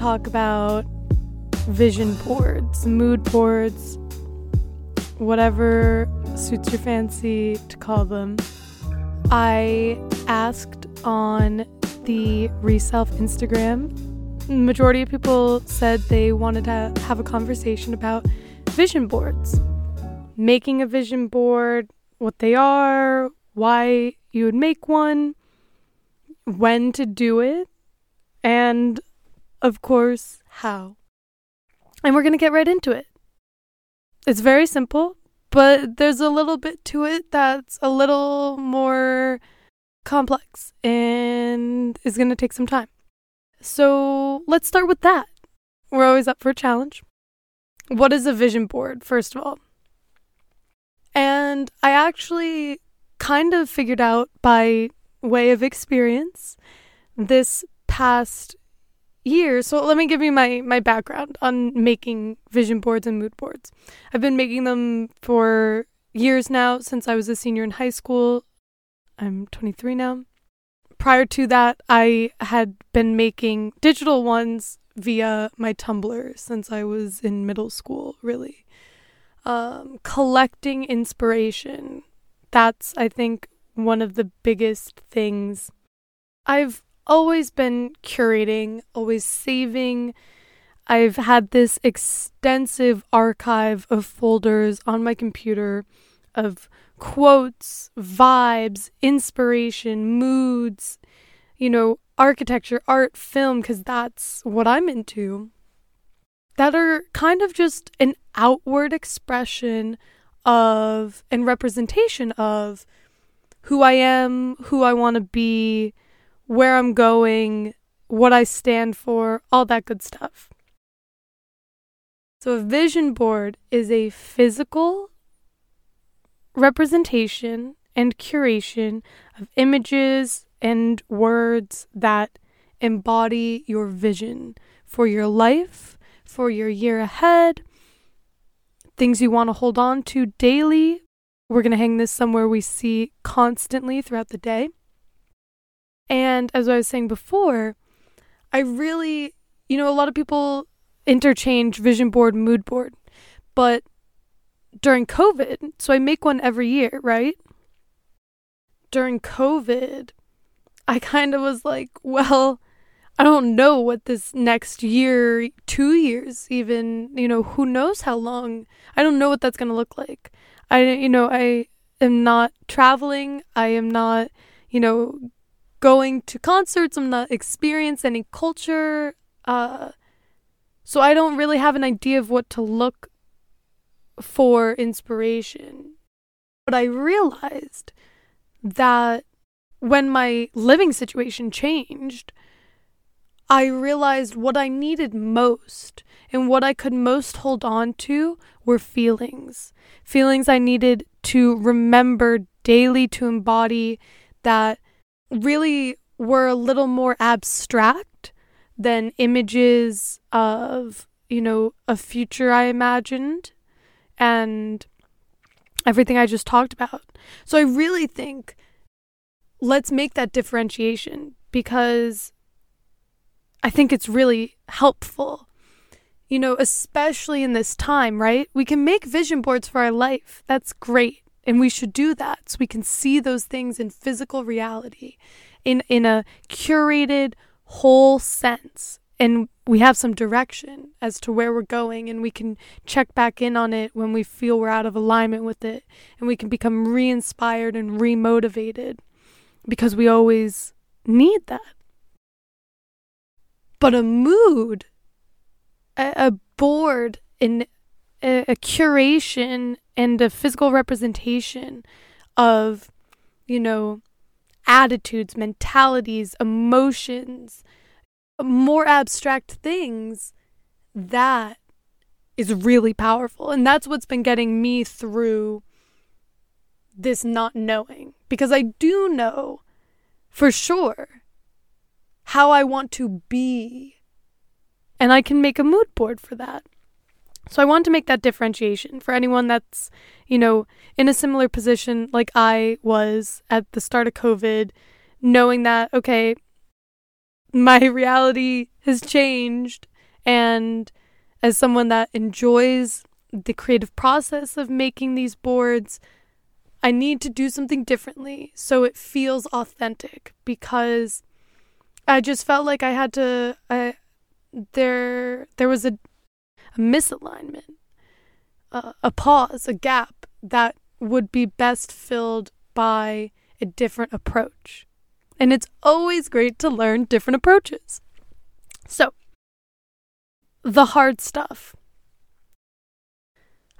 talk about vision boards, mood boards, whatever suits your fancy to call them. I asked on the Reself Instagram. Majority of people said they wanted to have a conversation about vision boards. Making a vision board, what they are, why you would make one, when to do it, and of course, how. And we're going to get right into it. It's very simple, but there's a little bit to it that's a little more complex and is going to take some time. So let's start with that. We're always up for a challenge. What is a vision board, first of all? And I actually kind of figured out by way of experience this past year. So let me give you my my background on making vision boards and mood boards. I've been making them for years now since I was a senior in high school. I'm 23 now. Prior to that, I had been making digital ones via my Tumblr since I was in middle school, really. Um, collecting inspiration. That's, I think, one of the biggest things. I've always been curating, always saving. I've had this extensive archive of folders on my computer of quotes, vibes, inspiration, moods, you know, architecture, art, film, because that's what I'm into, that are kind of just an outward expression of and representation of who I am, who I want to be, where I'm going, what I stand for, all that good stuff. So, a vision board is a physical representation and curation of images and words that embody your vision for your life, for your year ahead, things you want to hold on to daily. We're going to hang this somewhere we see constantly throughout the day. And as I was saying before, I really, you know, a lot of people interchange vision board, mood board, but during COVID, so I make one every year, right? During COVID, I kind of was like, well, I don't know what this next year, two years, even, you know, who knows how long. I don't know what that's going to look like. I, you know, I am not traveling. I am not, you know, going to concerts. I'm not experiencing any culture. Uh, so I don't really have an idea of what to look for inspiration. But I realized that when my living situation changed, I realized what I needed most and what I could most hold on to were feelings. Feelings I needed to remember daily to embody that really were a little more abstract than images of, you know, a future I imagined and everything I just talked about. So I really think let's make that differentiation because I think it's really helpful. You know, especially in this time, right? We can make vision boards for our life. That's great. And we should do that so we can see those things in physical reality, in, in a curated, whole sense. And we have some direction as to where we're going, and we can check back in on it when we feel we're out of alignment with it, and we can become re inspired and re motivated because we always need that. But a mood, a, a board, in a, a curation and a physical representation of, you know, attitudes, mentalities, emotions, more abstract things, that is really powerful. And that's what's been getting me through this not knowing. Because I do know for sure how I want to be. And I can make a mood board for that. So I want to make that differentiation for anyone that's, you know, in a similar position like I was at the start of COVID, knowing that, okay, my reality has changed. And as someone that enjoys the creative process of making these boards, I need to do something differently so it feels authentic because I just felt like I had to I there there was a, a misalignment, uh, a pause, a gap that would be best filled by a different approach. And it's always great to learn different approaches. So, the hard stuff.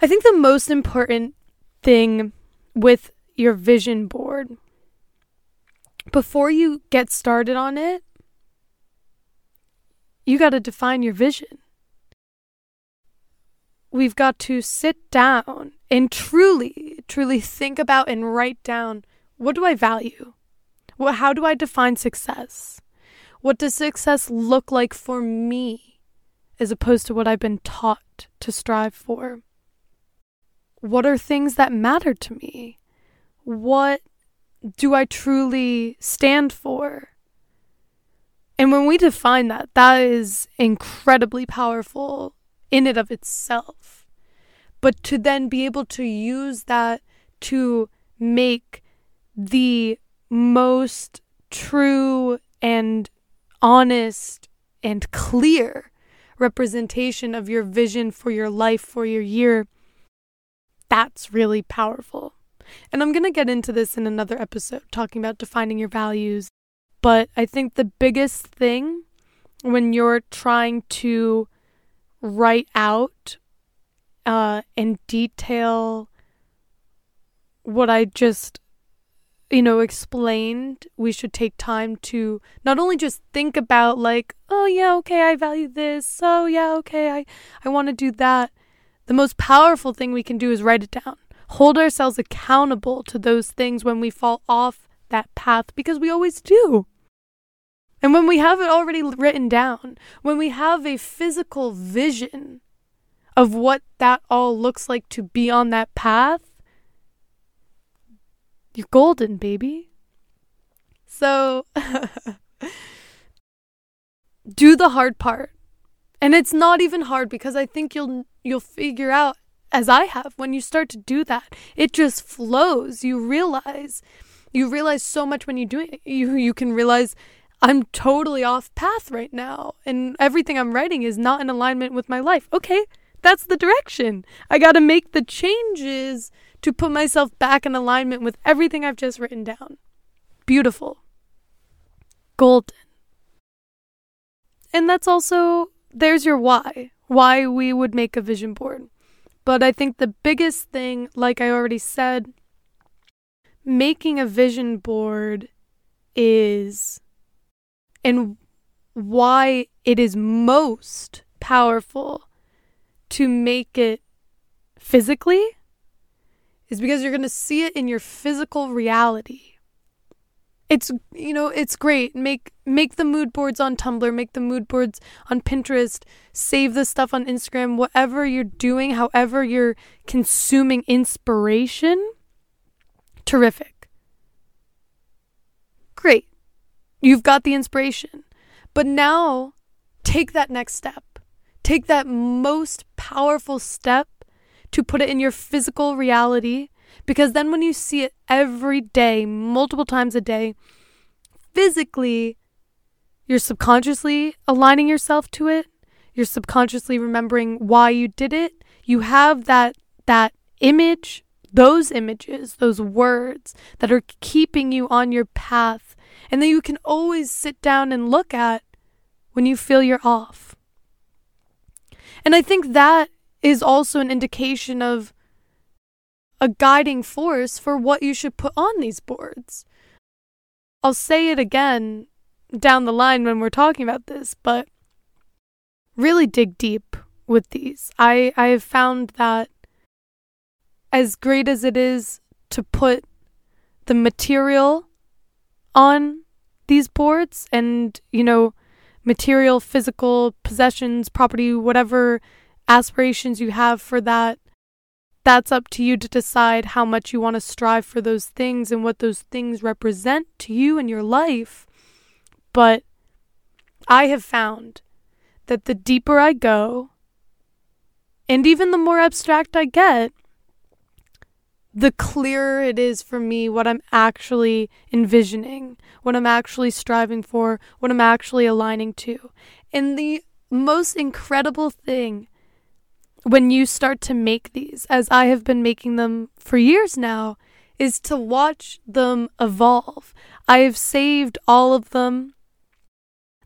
I think the most important thing with your vision board before you get started on it, you got to define your vision. We've got to sit down and truly, truly think about and write down what do I value? What, how do I define success? What does success look like for me as opposed to what I've been taught to strive for? What are things that matter to me? What do I truly stand for? And when we define that, that is incredibly powerful in and of itself. But to then be able to use that to make the most true and honest and clear representation of your vision for your life, for your year, that's really powerful. And I'm going to get into this in another episode, talking about defining your values. But I think the biggest thing when you're trying to write out uh, and detail what I just, you know, explained, we should take time to not only just think about, like, oh, yeah, okay, I value this. Oh, yeah, okay, I, I want to do that. The most powerful thing we can do is write it down hold ourselves accountable to those things when we fall off that path because we always do. And when we have it already written down, when we have a physical vision of what that all looks like to be on that path, you're golden, baby. So do the hard part. And it's not even hard because I think you'll you'll figure out as I have, when you start to do that, it just flows. You realize, you realize so much when you do it. You you can realize I'm totally off path right now, and everything I'm writing is not in alignment with my life. Okay, that's the direction. I got to make the changes to put myself back in alignment with everything I've just written down. Beautiful. Golden. And that's also, there's your why. Why we would make a vision board. But I think the biggest thing, like I already said, making a vision board is and why it is most powerful to make it physically is because you're going to see it in your physical reality. It's you know it's great. Make make the mood boards on tumblr make the mood boards on pinterest save the stuff on instagram. Whatever you're doing however you're consuming inspiration terrific. Great you've got the inspiration but now take that next step take that most powerful step to put it in your physical reality because then when you see it every day, multiple times a day, physically, you're subconsciously aligning yourself to it. You're subconsciously remembering why you did it. You have that that image, those images, those words that are keeping you on your path and that you can always sit down and look at when you feel you're off. And I think that is also an indication of a guiding force for what you should put on these boards. I'll say it again down the line when we're talking about this, but really dig deep with these. I, I have found that as great as it is to put the material on these boards and, you know, material, physical possessions, property, whatever aspirations you have for that that's up to you to decide how much you want to strive for those things and what those things represent to you in your life. But I have found that the deeper I go, and even the more abstract I get, the clearer it is for me what I'm actually envisioning, what I'm actually striving for, what I'm actually aligning to. And the most incredible thing when you start to make these, as I have been making them for years now, is to watch them evolve. I have saved all of them.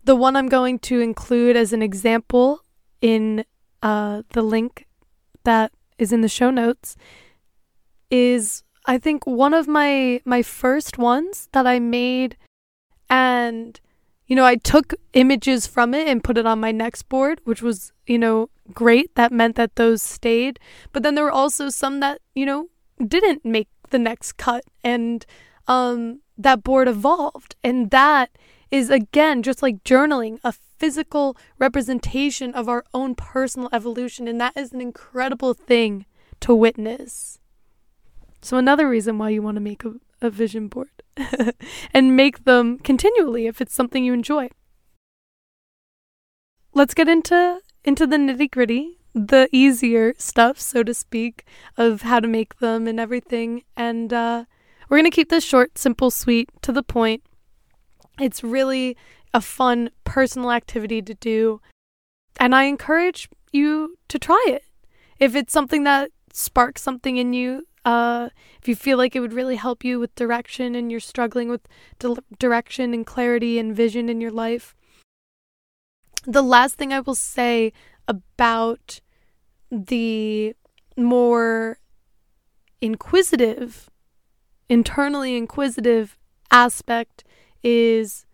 The one I'm going to include as an example in uh, the link that is in the show notes is I think one of my my first ones that I made. And you know I took images from it and put it on my next board which was you know great. That meant that those stayed. But then there were also some that you know didn't make the next cut. And um that board evolved. And that is again just like journaling a physical representation of our own personal evolution. And that is an incredible thing to witness so, another reason why you want to make a, a vision board and make them continually if it's something you enjoy. Let's get into into the nitty gritty, the easier stuff, so to speak, of how to make them and everything. And uh, we're gonna keep this short, simple, sweet, to the point. It's really a fun personal activity to do, and I encourage you to try it. If it's something that sparks something in you uh, if you feel like it would really help you with direction and you're struggling with di- direction and clarity and vision in your life. The last thing I will say about the more inquisitive, internally inquisitive aspect is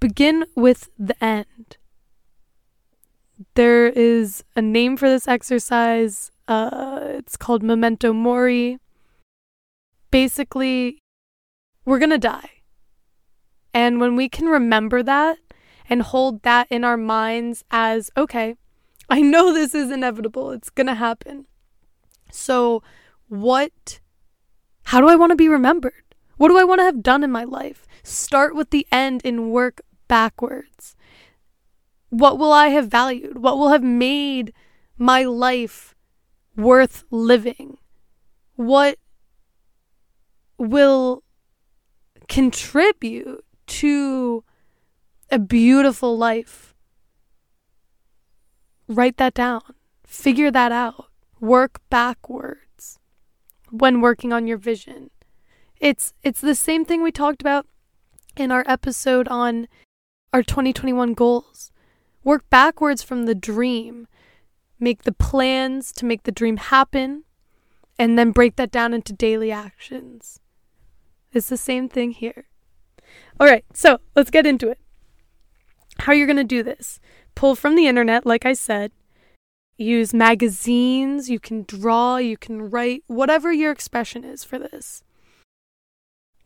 begin with the end. There is a name for this exercise. Uh, it's called Memento Mori. Basically, we're going to die. And when we can remember that and hold that in our minds as, okay, I know this is inevitable, it's going to happen. So, what, how do I want to be remembered? What do I want to have done in my life? Start with the end and work backwards. What will I have valued? What will have made my life worth living? What will contribute to a beautiful life? Write that down. Figure that out. Work backwards when working on your vision. It's it's the same thing we talked about in our episode on our 2021 goals. Work backwards from the dream make the plans to make the dream happen, and then break that down into daily actions. It's the same thing here. All right, so let's get into it. How you're going to do this pull from the internet, like I said, use magazines, you can draw, you can write, whatever your expression is for this.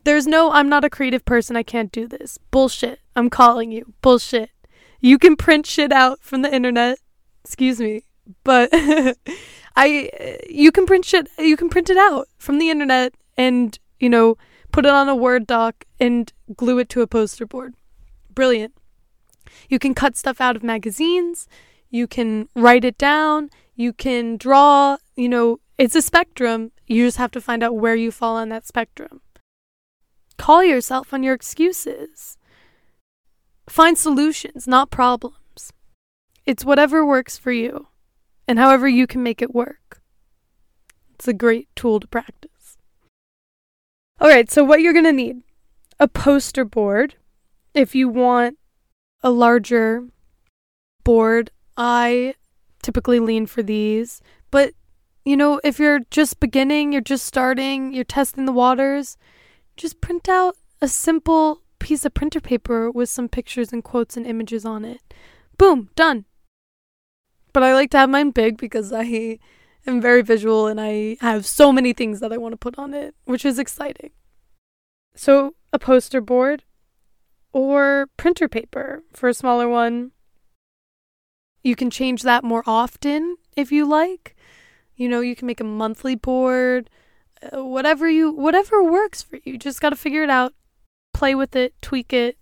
There's no, I'm not a creative person, I can't do this. Bullshit. I'm calling you. Bullshit. You can print shit out from the internet. Excuse me but I you can print shit you can print it out from the internet and you know put it on a word doc and glue it to a poster board. Brilliant. You can cut stuff out of magazines, you can write it down, you can draw, you know, it's a spectrum. You just have to find out where you fall on that spectrum. Call yourself on your excuses. Find solutions, not problems. It's whatever works for you and however you can make it work. It's a great tool to practice. All right, so what you're going to need a poster board. If you want a larger board, I typically lean for these. But, you know, if you're just beginning, you're just starting, you're testing the waters, just print out a simple piece of printer paper with some pictures and quotes and images on it. Boom, done. But I like to have mine big because I am very visual and I have so many things that I want to put on it, which is exciting. So, a poster board or printer paper for a smaller one. You can change that more often if you like. You know, you can make a monthly board, uh, whatever you whatever works for you. Just got to figure it out, play with it, tweak it.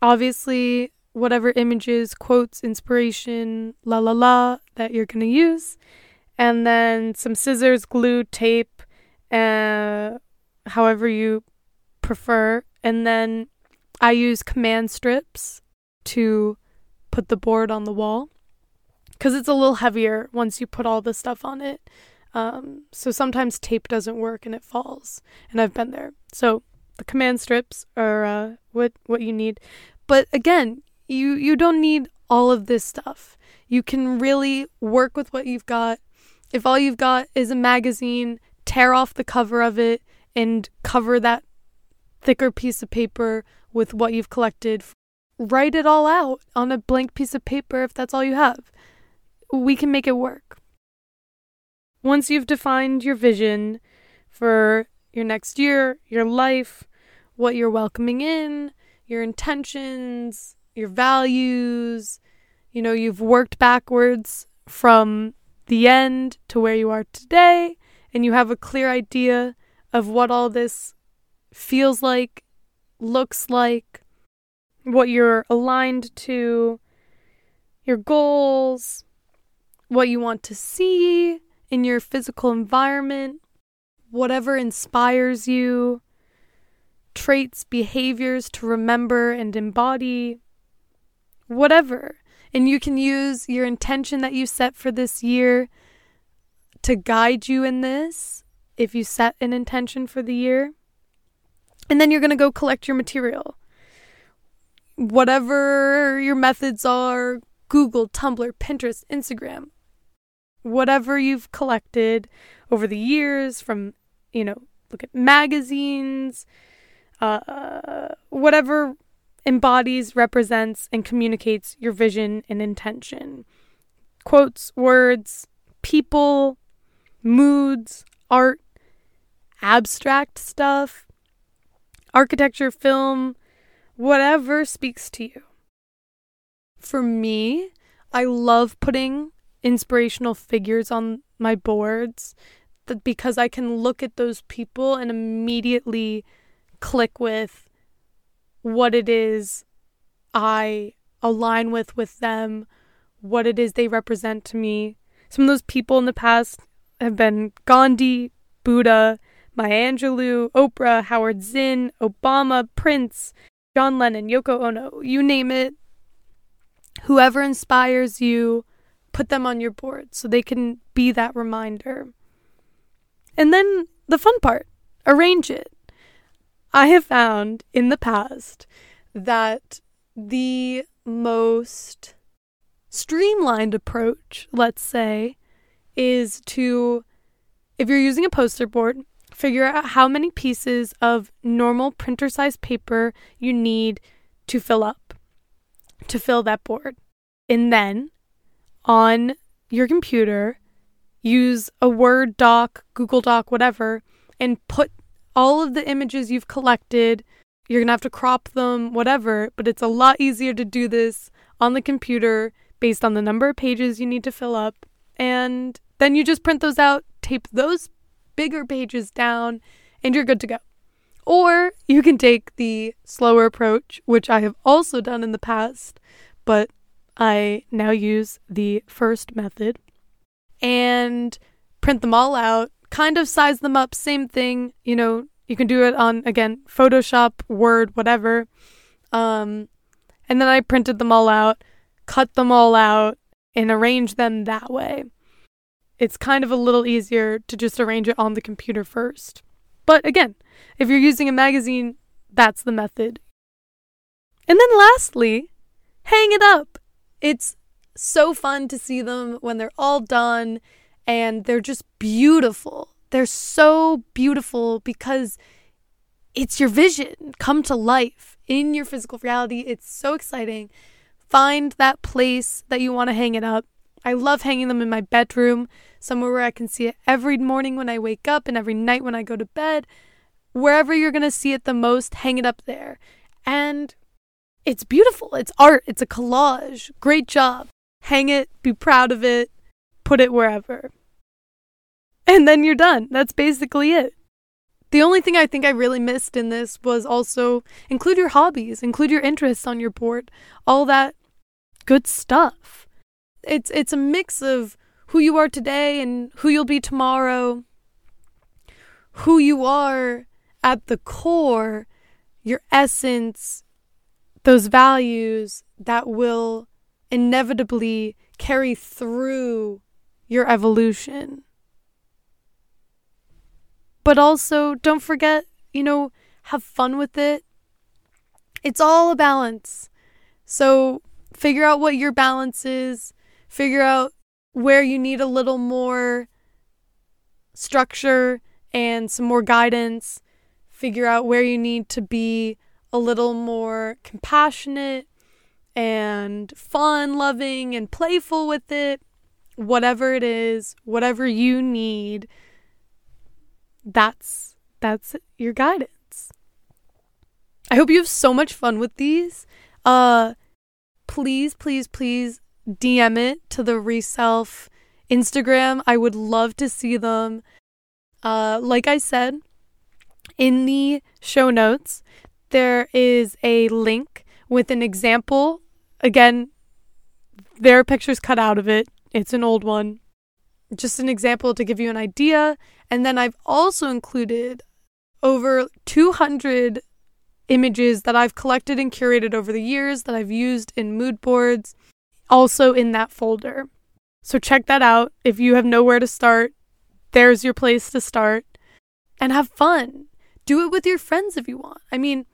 obviously, whatever images, quotes, inspiration, la la la that you're going to use. And then some scissors, glue, tape, uh, however you prefer. And then I use command strips to put the board on the wall because it's a little heavier once you put all the stuff on it. Um, so sometimes tape doesn't work and it falls, and I've been there. So the command strips are uh, what what you need, but again, you you don't need all of this stuff. You can really work with what you've got. If all you've got is a magazine, tear off the cover of it and cover that thicker piece of paper with what you've collected. Write it all out on a blank piece of paper if that's all you have. We can make it work. Once you've defined your vision for your next year, your life, what you're welcoming in, your intentions, your values, you know, you've worked backwards from the end to where you are today, and you have a clear idea of what all this feels like, looks like, what you're aligned to, your goals, what you want to see in your physical environment, whatever inspires you, traits, behaviors to remember and embody, whatever. And you can use your intention that you set for this year to guide you in this if you set an intention for the year. And then you're going to go collect your material. Whatever your methods are Google, Tumblr, Pinterest, Instagram, whatever you've collected over the years from, you know, look at magazines, uh, whatever embodies, represents, and communicates your vision and intention. Quotes, words, people, moods, art, abstract stuff, architecture, film, whatever speaks to you. For me, I love putting inspirational figures on my boards because I can look at those people and immediately click with what it is I align with with them, what it is they represent to me. Some of those people in the past have been Gandhi, Buddha, Maya Angelou, Oprah, Howard Zinn, Obama, Prince, John Lennon, Yoko Ono, you name it. Whoever inspires you, put them on your board so they can be that reminder. And then the fun part arrange it. I have found in the past that the most streamlined approach, let's say, is to, if you're using a poster board, figure out how many pieces of normal printer size paper you need to fill up, to fill that board. And then on your computer, use a Word doc, Google Doc, whatever, and put all of the images you've collected. You're going to have to crop them, whatever, but it's a lot easier to do this on the computer based on the number of pages you need to fill up. And then you just print those out, tape those bigger pages down, and you're good to go. Or you can take the slower approach, which I have also done in the past, but I now use the first method and print them all out, kind of size them up, same thing. You know, you can do it on, again, Photoshop, Word, whatever. Um, and then I printed them all out, cut them all out, and arrange them that way it's kind of a little easier to just arrange it on the computer first. But again, if you're using a magazine, that's the method. And then lastly, hang it up. It's so fun to see them when they're all done and they're just beautiful. They're so beautiful because it's your vision come to life in your physical reality. It's so exciting. Find that place that you want to hang it up I love hanging them in my bedroom, somewhere where I can see it every morning when I wake up and every night when I go to bed. Wherever you're going to see it the most, hang it up there. And it's beautiful. It's art. It's a collage. Great job. Hang it, be proud of it, put it wherever. And then you're done. That's basically it. The only thing I think I really missed in this was also include your hobbies, include your interests on your board, all that good stuff. It's it's a mix of who you are today and who you'll be tomorrow. Who you are at the core, your essence, those values that will inevitably carry through your evolution. But also, don't forget, you know, have fun with it. It's all a balance. So, figure out what your balance is, figure out where you need a little more structure and some more guidance, figure out where you need to be a little more compassionate and fun loving and playful with it. Whatever it is, whatever you need that's that's your guidance. I hope you have so much fun with these. Uh please, please, please DM it to the Reself Instagram. I would love to see them. Uh like I said, in the show notes, there is a link with an example. Again, there are pictures cut out of it. It's an old one just an example to give you an idea. And then I've also included over 200 images that I've collected and curated over the years that I've used in mood boards, also in that folder. So check that out. If you have nowhere to start, there's your place to start and have fun. Do it with your friends if you want. I mean,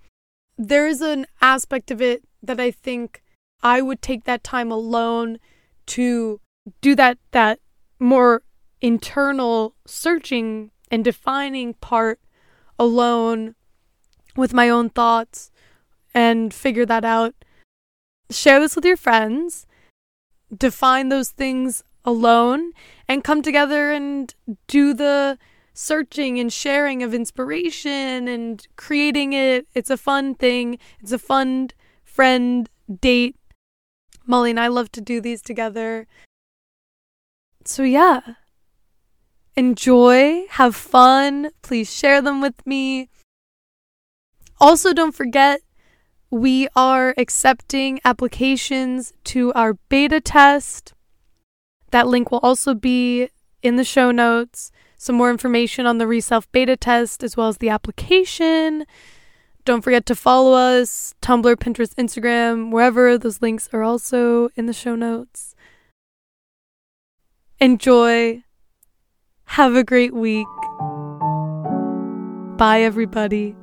there is an aspect of it that I think I would take that time alone to do that that more internal searching and defining part alone with my own thoughts and figure that out. Share this with your friends, define those things alone, and come together and do the searching and sharing of inspiration and creating it. It's a fun thing, it's a fun friend date. Molly and I love to do these together. So, yeah, enjoy, have fun. Please share them with me. Also, don't forget, we are accepting applications to our beta test. That link will also be in the show notes. Some more information on the Reself beta test as well as the application. Don't forget to follow us Tumblr, Pinterest, Instagram, wherever. Those links are also in the show notes. Enjoy. Have a great week. Bye, everybody.